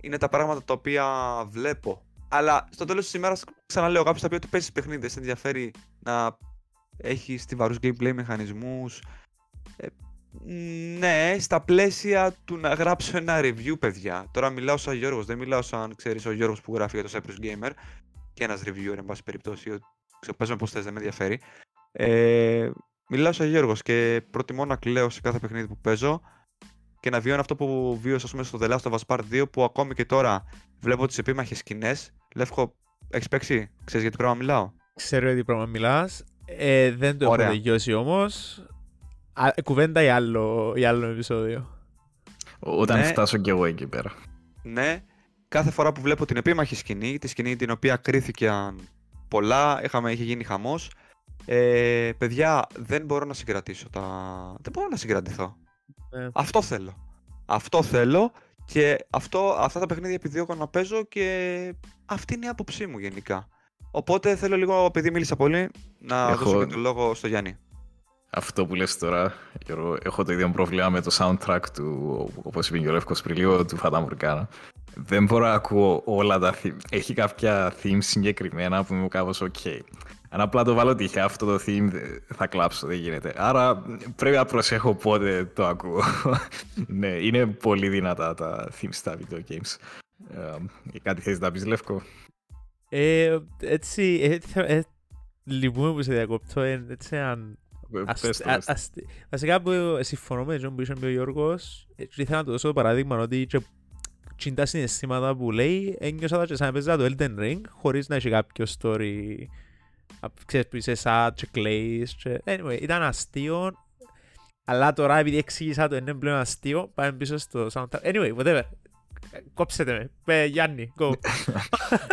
είναι τα πράγματα τα οποία βλέπω. Αλλά στο τέλος της ημέρας ξαναλέω κάποιος θα πει ότι παίζεις παιχνίδι, δεν ενδιαφέρει να έχεις στιβαρούς gameplay μηχανισμούς. Ε, ναι, στα πλαίσια του να γράψω ένα review, παιδιά. Τώρα μιλάω σαν Γιώργος, δεν μιλάω σαν ξέρεις ο Γιώργος που γράφει για το Cypress Gamer και ένας reviewer, εν πάση περιπτώσει, ξέρω, πώς θες, δεν με ενδιαφέρει. Ε, μιλάω σαν Γιώργος και προτιμώ να κλαίω σε κάθε παιχνίδι που παίζω και να βιώνω αυτό που βίωσα πούμε, στο The Last of Us Part 2 που ακόμη και τώρα βλέπω τις επίμαχες σκηνές. Λεύκο, έχεις παίξει, ξέρεις για τι πράγμα μιλάω; Ξέρω για τι πράγμα μιλάς. Ε, δεν το Ωραία. έχω τελειώσει όμως. Α, κουβέντα ή άλλο, ή άλλο επεισόδιο. Όταν ναι. φτάσω κι εγώ εκεί πέρα. Ναι, κάθε φορά που βλέπω την επίμαχη σκηνή, τη σκηνή την οποία κρίθηκαν πολλά, είχαμε, είχε γίνει χαμός. Ε, παιδιά, δεν μπορώ να συγκρατήσω τα... Δεν μπορώ να συγκρατηθώ. Ε. Αυτό θέλω. Αυτό θέλω και αυτό, αυτά τα παιχνίδια επιδιώκω να παίζω και αυτή είναι η άποψή μου γενικά. Οπότε θέλω λίγο, επειδή μίλησα πολύ, να έχω... δώσω και το λόγο στο Γιάννη. Αυτό που λες τώρα, Γιώργο, έχω το ίδιο πρόβλημα με το soundtrack του, όπως είπε και ο Λεύκος πριν λίγο, του Φατά δεν μπορώ να ακούω όλα τα theme. Έχει κάποια themes συγκεκριμένα που είμαι κάπως ok. Αν απλά το βάλω τυχαία αυτό το theme θα κλάψω, δεν γίνεται. Άρα πρέπει να προσέχω πότε το ακούω. ναι, είναι πολύ δυνατά τα themes στα video games. Ε, κάτι θες να πεις Λεύκο; Ε, έτσι, ε, ε, λυπούμε που σε διακόπτω, ε, έτσι αν... Βασικά που συμφωνώ με τον που είσαι ο Γιώργος, ήθελα να το δώσω το παράδειγμα ότι και τα συναισθήματα που λέει ένιωσα τα και σαν έπαιζα το Elden Ring χωρίς να έχει κάποιο story ξέρεις που είσαι sad και κλαίεις και... anyway ήταν αστείο αλλά τώρα επειδή εξήγησα το είναι πλέον αστείο πάμε πίσω στο soundtrack anyway whatever Κόψετε με. Ε, Γιάννη, go.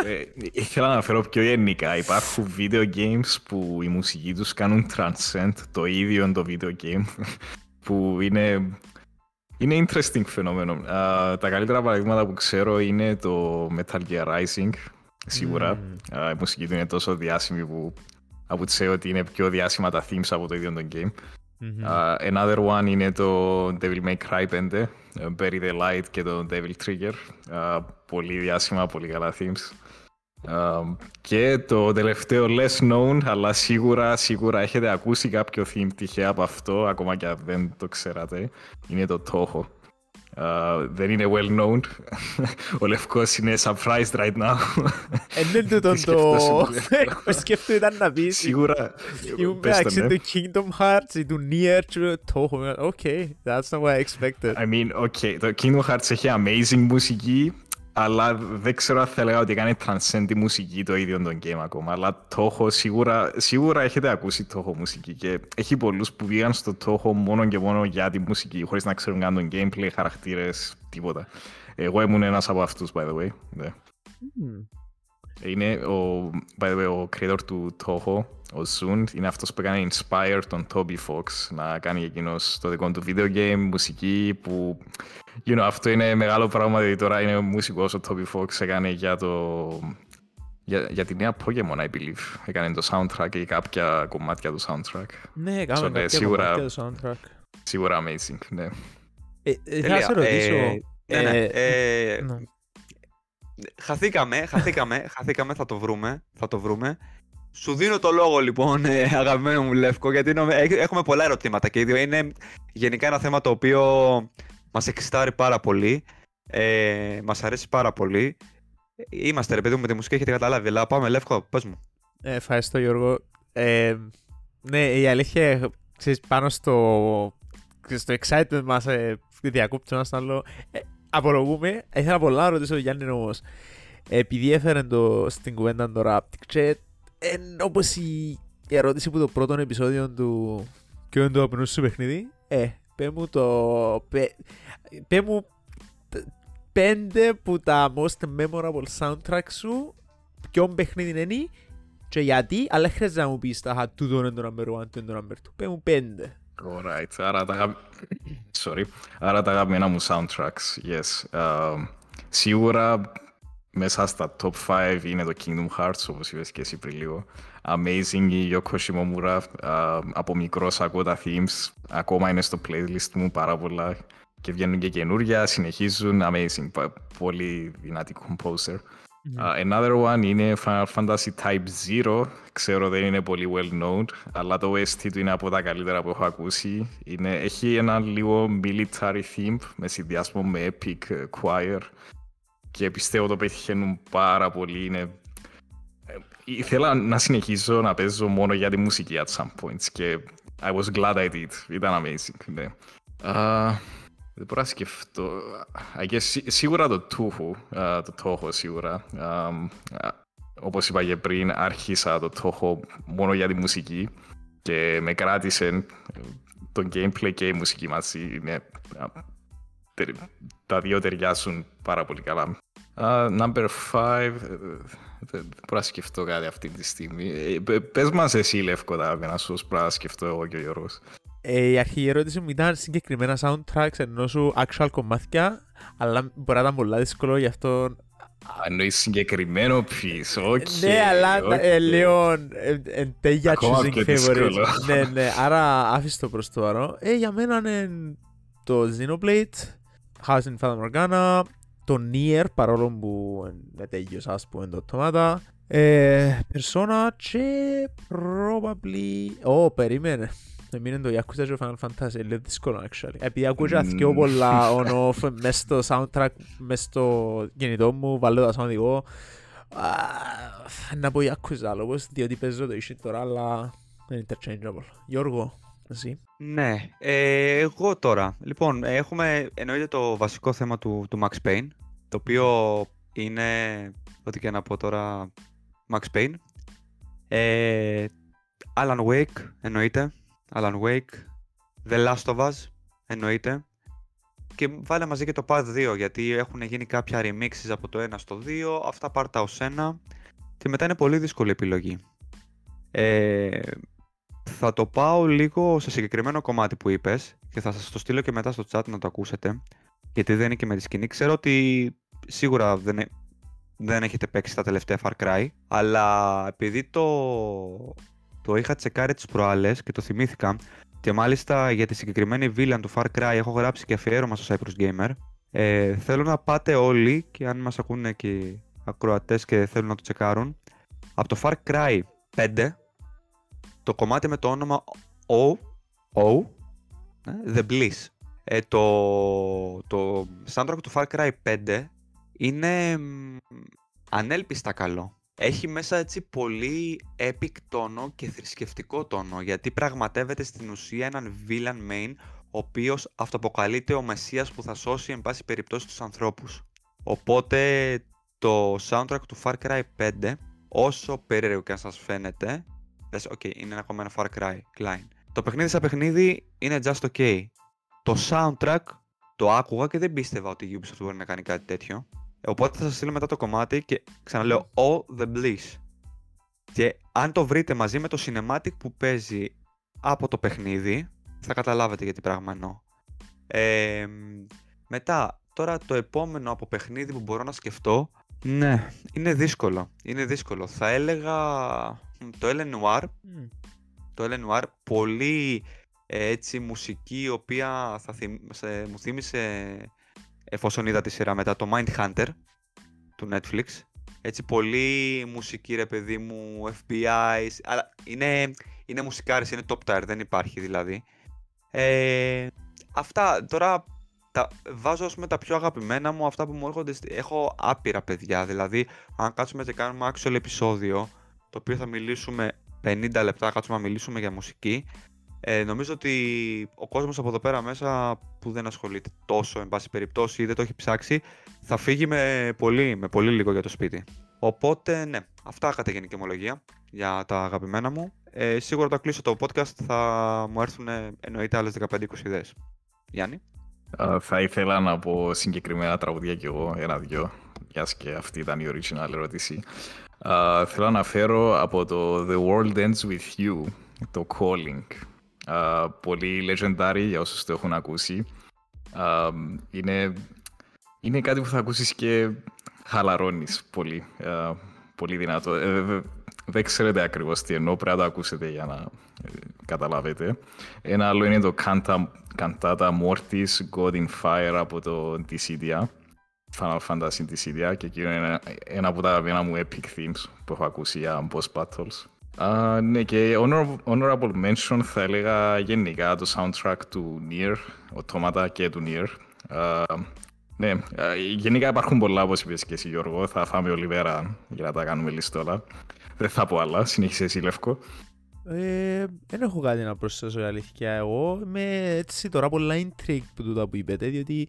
Ε, ήθελα να αναφέρω πιο γενικά. Υπάρχουν video games που η μουσική τους κάνουν transcend το ίδιο το video game που είναι, είναι interesting φαινόμενο. Uh, τα καλύτερα παραδείγματα που ξέρω είναι το Metal Gear Rising, σίγουρα. Mm. Uh, η μουσική του είναι τόσο διάσημη που από ότι είναι πιο διάσημα τα themes από το ίδιο το game. Μμμ. Uh, another one είναι το Devil May Cry 5, uh, Bury the Light και το Devil Trigger. Uh, πολύ διάσημα, πολύ καλά themes. Uh, και το τελευταίο less known, αλλά σίγουρα, σίγουρα έχετε ακούσει κάποιο theme τυχαία από αυτό, ακόμα και αν δεν το ξέρατε, είναι το Toho. Uh, δεν είναι well known. Ο Λευκός είναι surprised right now. Εν είναι τούτον Τι το... σκέφτεσαι, Εγώ σκέφτομαι ήταν να πεις σίγουρα. Ήμουν πες το, μεταξύ ναι. του Kingdom Hearts ή του Nier και το Toho. Okay, that's not what I expected. I mean, okay, το Kingdom Hearts έχει amazing μουσική, αλλά δεν ξέρω αν θα έλεγα ότι κάνει transcend τη μουσική το ίδιο το game ακόμα. Αλλά Toho σίγουρα, σίγουρα έχετε ακούσει Toho μουσική και έχει πολλούς που πήγαν στο Toho μόνο και μόνο για τη μουσική, χωρίς να ξέρουν καν τον gameplay, χαρακτήρες, τίποτα. Εγώ ήμουν ένας από αυτούς, by the way. Ναι. Hmm. Είναι ο, by the way, ο creator του Toho, ο Zund, είναι αυτός που έκανε inspire τον Toby Fox να κάνει εκείνος το δικό του video game, μουσική που, you know, αυτό είναι μεγάλο πράγμα, δηλαδή τώρα είναι μουσικός ο Toby Fox, έκανε για το, για, για τη νέα Pokemon, I believe. Έκανε το soundtrack ή κάποια κομμάτια του soundtrack. Ναι, So, κάνουμε ναι, κάποια σίγουρα- κομμάτια του soundtrack. Σίγουρα amazing, ναι. Ε, ε, Θα Τέλεια. σε ρωτήσω... Ε, ναι, ναι. ε, Ε, ναι. Χαθήκαμε, χαθήκαμε, χαθήκαμε, θα το βρούμε, θα το βρούμε. Σου δίνω το λόγο λοιπόν, ε, αγαπημένο μου Λεύκο, γιατί νομ- ε, έχουμε πολλά ερωτήματα και οι δύο. Είναι γενικά ένα θέμα το οποίο μας εξητάρει πάρα πολύ, ε, μας αρέσει πάρα πολύ. Είμαστε ρε παιδί μου με τη μουσική, έχετε καταλάβει, αλλά πάμε Λεύκο, πες μου. Ε, Ευχαριστώ Γιώργο. Ε, ναι, η αλήθεια, ξέρεις, πάνω στο, στο excitement μας, ε, διακόπτω ένας άλλο, ε, απολογούμε. Ήθελα πολλά να ρωτήσω τον Γιάννη όμως, επειδή έφερε το, στην κουβέντα τώρα, και, ε, όπως η, η ερώτηση που το πρώτο επεισόδιο του «Ποιο είναι το απεινού σου παιχνίδι» ε, πέ μου το... Πέ, πέ μου τ- πέντε που τα most memorable soundtrack σου ποιο παιχνίδι είναι και γιατί, αλλά χρειάζεται να μου πεις τα «Α, τούτο είναι το number one, τούτο είναι το number two». Πέ μου πέντε. Alright, άρα τα, αγα- Sorry. άρα τα αγαπημένα μου soundtracks, yes. Um, σίγουρα μέσα στα top 5 είναι το Kingdom Hearts, όπως είπες και εσύ πριν λίγο. Amazing η Yoko Shimomura, uh, από μικρός ακούω τα themes, ακόμα είναι στο playlist μου πάρα πολλά και βγαίνουν και καινούργια, συνεχίζουν, amazing, πα- πολύ δυνατή composer. Uh, another one είναι Final Fantasy Type 0. Ξέρω δεν είναι πολύ well known, αλλά το OST του είναι από τα καλύτερα που έχω ακούσει. Είναι, έχει ένα λίγο military theme με συνδυασμό με epic ε, choir και πιστεύω το πετυχαίνουν πάρα πολύ. Είναι... ε, Ήθελα να συνεχίσω να παίζω μόνο για τη μουσική at some points και I was glad I did. Ήταν amazing. Ναι. Uh, δεν μπορώ να σκεφτώ. I guess, σί- σίγουρα το Toho, α, το Toho σίγουρα. Αμ, α, όπως είπα και πριν, άρχισα το Toho μόνο για τη μουσική και με κράτησε ε, το gameplay και η μουσική μαζί. Είναι, α, τε- τα δύο ταιριάζουν πάρα πολύ καλά. Α, number 5, δεν μπορώ να σκεφτώ κάτι αυτή τη στιγμή. Ε, πε- Πες μας εσύ Λεύκο τα να σου πρέπει να σκεφτώ εγώ και ο Γιώργος. Ε, η αρχική ερώτηση μου ήταν συγκεκριμένα soundtracks ενώ σου actual κομμάτια, αλλά μπορεί να ήταν πολλά δύσκολο γι' αυτό. Α, Εννοείς συγκεκριμένο piece, οκ. ναι, αλλά οκ. ε, λίγο ε, εν τέλεια Ακόμα choosing πιο favorites. δύσκολο. ναι, ναι, άρα άφησε το προς το παρόν. Ε, για μένα είναι το Xenoblade, House in Fata Morgana, το Nier, παρόλο που είναι τέλειος ας πούμε το αυτόματα. Ε, Persona και probably... Ω, περίμενε. Εμείνε το Yakuza και το Final Fantasy, είναι λίγο δύσκολο actually. Επειδή ακούσα Μμμ. πιο πολλά on-off μες στο soundtrack, μες στο κινητό μου, βάλω τα sound εγώ. Α, Να πω Yakuza λόγος, διότι παίζω το issue τώρα, αλλά είναι interchangeable. Γιώργο, εσύ. Ναι, ε, εγώ τώρα. Λοιπόν, ε, έχουμε εννοείται το βασικό θέμα του, του Max Payne, το οποίο είναι, ό,τι και να πω τώρα, Max Payne. Ε, Alan Wake, εννοείται. Alan Wake. The Last of Us, εννοείται. και βάλε μαζί και το Part 2 γιατί έχουν γίνει κάποια remixes από το 1 στο 2, αυτά πάρτα ως ένα και μετά είναι πολύ δύσκολη επιλογή. Ε, θα το πάω λίγο σε συγκεκριμένο κομμάτι που είπες και θα σας το στείλω και μετά στο chat να το ακούσετε γιατί δεν είναι και με τη σκηνή. Ξέρω ότι σίγουρα δεν, ε- δεν έχετε παίξει τα τελευταία Far Cry αλλά επειδή το, το είχα τσεκάρει τις προάλλες και το θυμήθηκα και μάλιστα για τη συγκεκριμένη villain του Far Cry έχω γράψει και αφιέρωμα στο Cyprus Gamer ε, θέλω να πάτε όλοι και αν μας ακούνε και ακροατές και θέλουν να το τσεκάρουν από το Far Cry 5 το κομμάτι με το όνομα O, o ε, The Bliss. Ε, το, το soundtrack του Far Cry 5 είναι ανέλπιστα καλό. Έχει μέσα έτσι πολύ epic τόνο και θρησκευτικό τόνο γιατί πραγματεύεται στην ουσία έναν villain main ο οποίος αυτοποκαλείται ο μεσσίας που θα σώσει εν πάση περιπτώσει τους ανθρώπους. Οπότε το soundtrack του Far Cry 5 όσο περίεργο και αν σας φαίνεται λες, ok, είναι ακόμα ένα Far Cry, Klein. Το παιχνίδι σαν παιχνίδι είναι just ok. Το soundtrack το άκουγα και δεν πίστευα ότι η Ubisoft μπορεί να κάνει κάτι τέτοιο. Οπότε θα σας στείλω μετά το κομμάτι και ξαναλέω All the Bliss. Και αν το βρείτε μαζί με το cinematic που παίζει από το παιχνίδι, θα καταλάβετε γιατί πράγμα εννοώ. Ε, μετά, τώρα το επόμενο από παιχνίδι που μπορώ να σκεφτώ, ναι, είναι δύσκολο. Είναι δύσκολο. Θα έλεγα το Ellen Noir. Το Ellen Noir, πολύ ε, έτσι μουσική, η οποία θα σε, μου θύμισε εφόσον είδα τη σειρά μετά το Mind Hunter του Netflix. Έτσι πολύ μουσική ρε παιδί μου, FBI, αλλά είναι, είναι μουσικάρις, είναι top tier, δεν υπάρχει δηλαδή. Ε, αυτά τώρα τα, βάζω ας πούμε τα πιο αγαπημένα μου, αυτά που μου έρχονται, έχω άπειρα παιδιά, δηλαδή αν κάτσουμε και κάνουμε actual επεισόδιο, το οποίο θα μιλήσουμε 50 λεπτά, κάτσουμε να μιλήσουμε για μουσική, ε, νομίζω ότι ο κόσμος από εδώ πέρα μέσα που δεν ασχολείται τόσο εν πάση περιπτώσει ή δεν το έχει ψάξει θα φύγει με πολύ, με πολύ λίγο για το σπίτι. Οπότε ναι, αυτά κατά γενική ομολογία για τα αγαπημένα μου. Ε, σίγουρα όταν κλείσω το podcast θα μου έρθουν εννοείται άλλες 15-20 ιδέες. Γιάννη. Θα ήθελα να πω συγκεκριμένα τραγουδία κι εγώ, ένα-δυο, μιας και αυτή ήταν η original ερώτηση. Uh, θέλω να αναφέρω από το The World Ends With You, το Calling. Uh, πολύ legendary για όσους το έχουν ακούσει. Uh, είναι, είναι κάτι που θα ακούσεις και χαλαρώνεις πολύ. Uh, πολύ δυνατό. Ε, δεν ξέρετε ακριβώς τι εννοώ, πρέπει να το ακούσετε για να ε, καταλάβετε. Ένα άλλο είναι το Canta, Cantata Mortis God in Fire από το Dissidia. Final Fantasy Dissidia και εκείνο είναι ένα από τα αγαπημένα μου epic themes που έχω ακούσει για boss battles. Uh, ναι, και honorable mention θα έλεγα γενικά το soundtrack του Nier, οτόματα και του Nier. Uh, ναι, uh, γενικά υπάρχουν πολλά όπως είπες και εσύ Γιώργο, θα φάμε όλη μέρα για να τα κάνουμε λίστολα. Δεν θα πω άλλα, συνέχισε εσύ Λεύκο. Ε, δεν έχω κάτι να προσθέσω η αλήθεια εγώ. Είμαι έτσι τώρα πολλά intrigue που τούτα που είπετε, διότι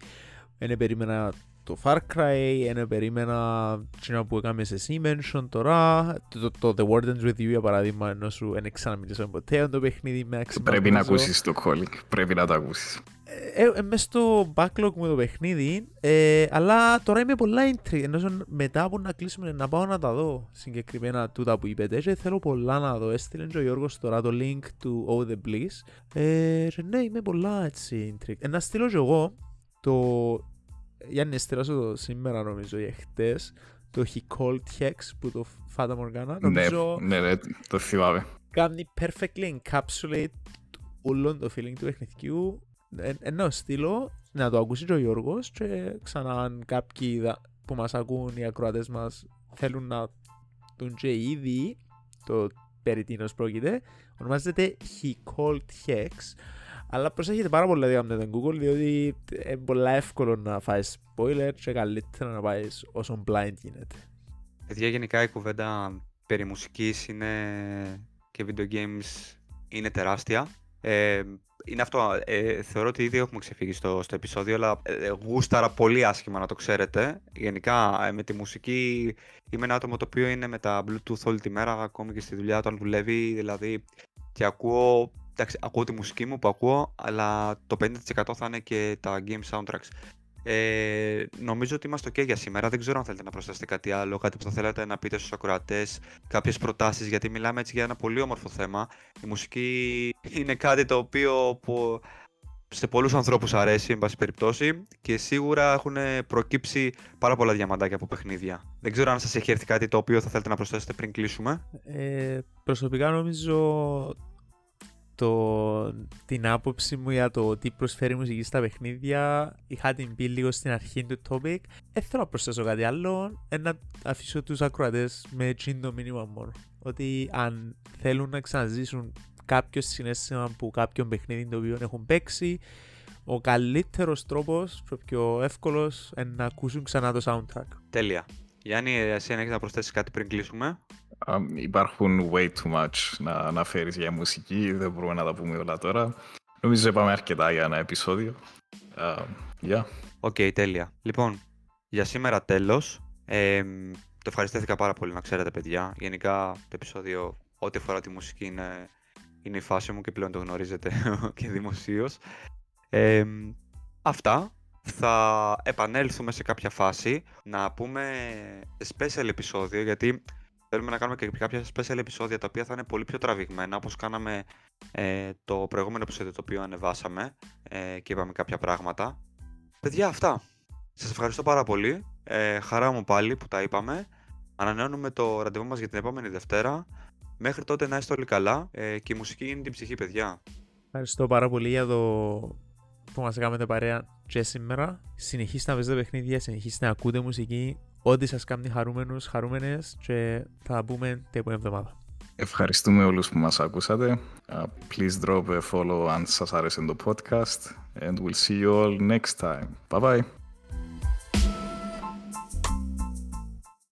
δεν περίμενα το Far Cry, ένα περίμενα τσινά που έκαμε σε mention τώρα, το, το, The Wardens With You για παράδειγμα, ενώ σου δεν ξαναμιλήσαμε ποτέ το παιχνίδι με Πρέπει να ακούσεις το Colic, πρέπει να το ακούσεις. Ε, ε, μες στο backlog μου το παιχνίδι, ε, αλλά τώρα είμαι πολλά intrigued, ενώ μετά από να κλείσουμε να πάω να τα δω συγκεκριμένα τούτα που είπετε και θέλω πολλά να δω. Έστειλε και ο Γιώργος τώρα το link του Oh The Bliss. Ε, ναι, είμαι πολλά έτσι intrigued. Ε, να στείλω και εγώ το Γιάννη, στείλασαι το σήμερα νομίζω ή χτες, το He Called Hex που το Fata Morgana. Ναι, νομίζω ναι, ναι, το θυμάμαι. Κάνει perfectly encapsulate όλο το feeling του παιχνιδιού. Ενώ στείλω να το ακούσει και ο Γιώργος και ξανά αν κάποιοι που μας ακούν οι ακροατές μας θέλουν να τον και ήδη το περί τίνος πρόκειται ονομάζεται He Called Hex αλλά προσέχετε πάρα πολύ να κάνετε την Google διότι είναι πολύ εύκολο να φάεις spoiler και καλύτερα να πάεις όσο blind γίνεται. Παιδιά γενικά η κουβέντα περί μουσικής είναι και video games είναι τεράστια. Ε, είναι αυτό, ε, θεωρώ ότι ήδη έχουμε ξεφύγει στο, στο επεισόδιο, αλλά ε, γούσταρα πολύ άσχημα να το ξέρετε. Γενικά ε, με τη μουσική είμαι ένα άτομο το οποίο είναι με τα Bluetooth όλη τη μέρα, ακόμη και στη δουλειά όταν δουλεύει, δηλαδή και ακούω εντάξει, ακούω τη μουσική μου που ακούω, αλλά το 50% θα είναι και τα game soundtracks. Ε, νομίζω ότι είμαστε ok για σήμερα. Δεν ξέρω αν θέλετε να προσθέσετε κάτι άλλο, κάτι που θα θέλατε να πείτε στους ακροατές, κάποιες προτάσεις, γιατί μιλάμε έτσι για ένα πολύ όμορφο θέμα. Η μουσική είναι κάτι το οποίο που σε πολλούς ανθρώπους αρέσει, εν πάση περιπτώσει, και σίγουρα έχουν προκύψει πάρα πολλά διαμαντάκια από παιχνίδια. Δεν ξέρω αν σας έχει έρθει κάτι το οποίο θα θέλετε να προσθέσετε πριν κλείσουμε. Ε, προσωπικά νομίζω το, την άποψη μου για το τι προσφέρει η μουσική στα παιχνίδια είχα την πει λίγο στην αρχή του topic. Δεν θέλω να προσθέσω κάτι άλλο, να αφήσω τους ακροατές με το μήνυμα μόνο. Ότι αν θέλουν να ξαναζήσουν κάποιο συνέστημα που κάποιον παιχνίδι το οποίο έχουν παίξει, ο καλύτερος τρόπος, ο πιο εύκολος, είναι να ακούσουν ξανά το soundtrack. Τέλεια. Γιάννη, εσύ αν έχεις να προσθέσεις κάτι πριν κλείσουμε. Um, υπάρχουν way too much να αναφέρεις για μουσική, δεν μπορούμε να τα πούμε όλα τώρα. Νομίζω είπαμε αρκετά για ένα επεισόδιο. Uh, yeah. OK, okay, τέλεια. Λοιπόν, για σήμερα τέλος. Ε, το ευχαριστήθηκα πάρα πολύ να ξέρετε παιδιά. Γενικά το επεισόδιο ό,τι αφορά τη μουσική είναι είναι η φάση μου και πλέον το γνωρίζετε και δημοσίως. Ε, αυτά. Θα επανέλθουμε σε κάποια φάση να πούμε special επεισόδιο γιατί θέλουμε να κάνουμε και κάποια special επεισόδια τα οποία θα είναι πολύ πιο τραβηγμένα όπως κάναμε ε, το προηγούμενο επεισόδιο το οποίο ανεβάσαμε ε, και είπαμε κάποια πράγματα. Παιδιά αυτά. Σας ευχαριστώ πάρα πολύ. Ε, χαρά μου πάλι που τα είπαμε. Ανανεώνουμε το ραντεβού μας για την επόμενη Δευτέρα. Μέχρι τότε να είστε όλοι καλά ε, και η μουσική είναι την ψυχή, παιδιά. Ευχαριστώ πάρα πολύ για το που μας κάνετε παρέα και σήμερα. Συνεχίστε να παίζετε παιχνίδια, συνεχίστε να ακούτε μουσική. Ό,τι σας κάνει χαρούμενους, χαρούμενες και θα πούμε την επόμενη εβδομάδα. Ευχαριστούμε όλους που μας ακούσατε. Uh, please drop a follow αν σας άρεσε το podcast. And we'll see you all next time. Bye bye.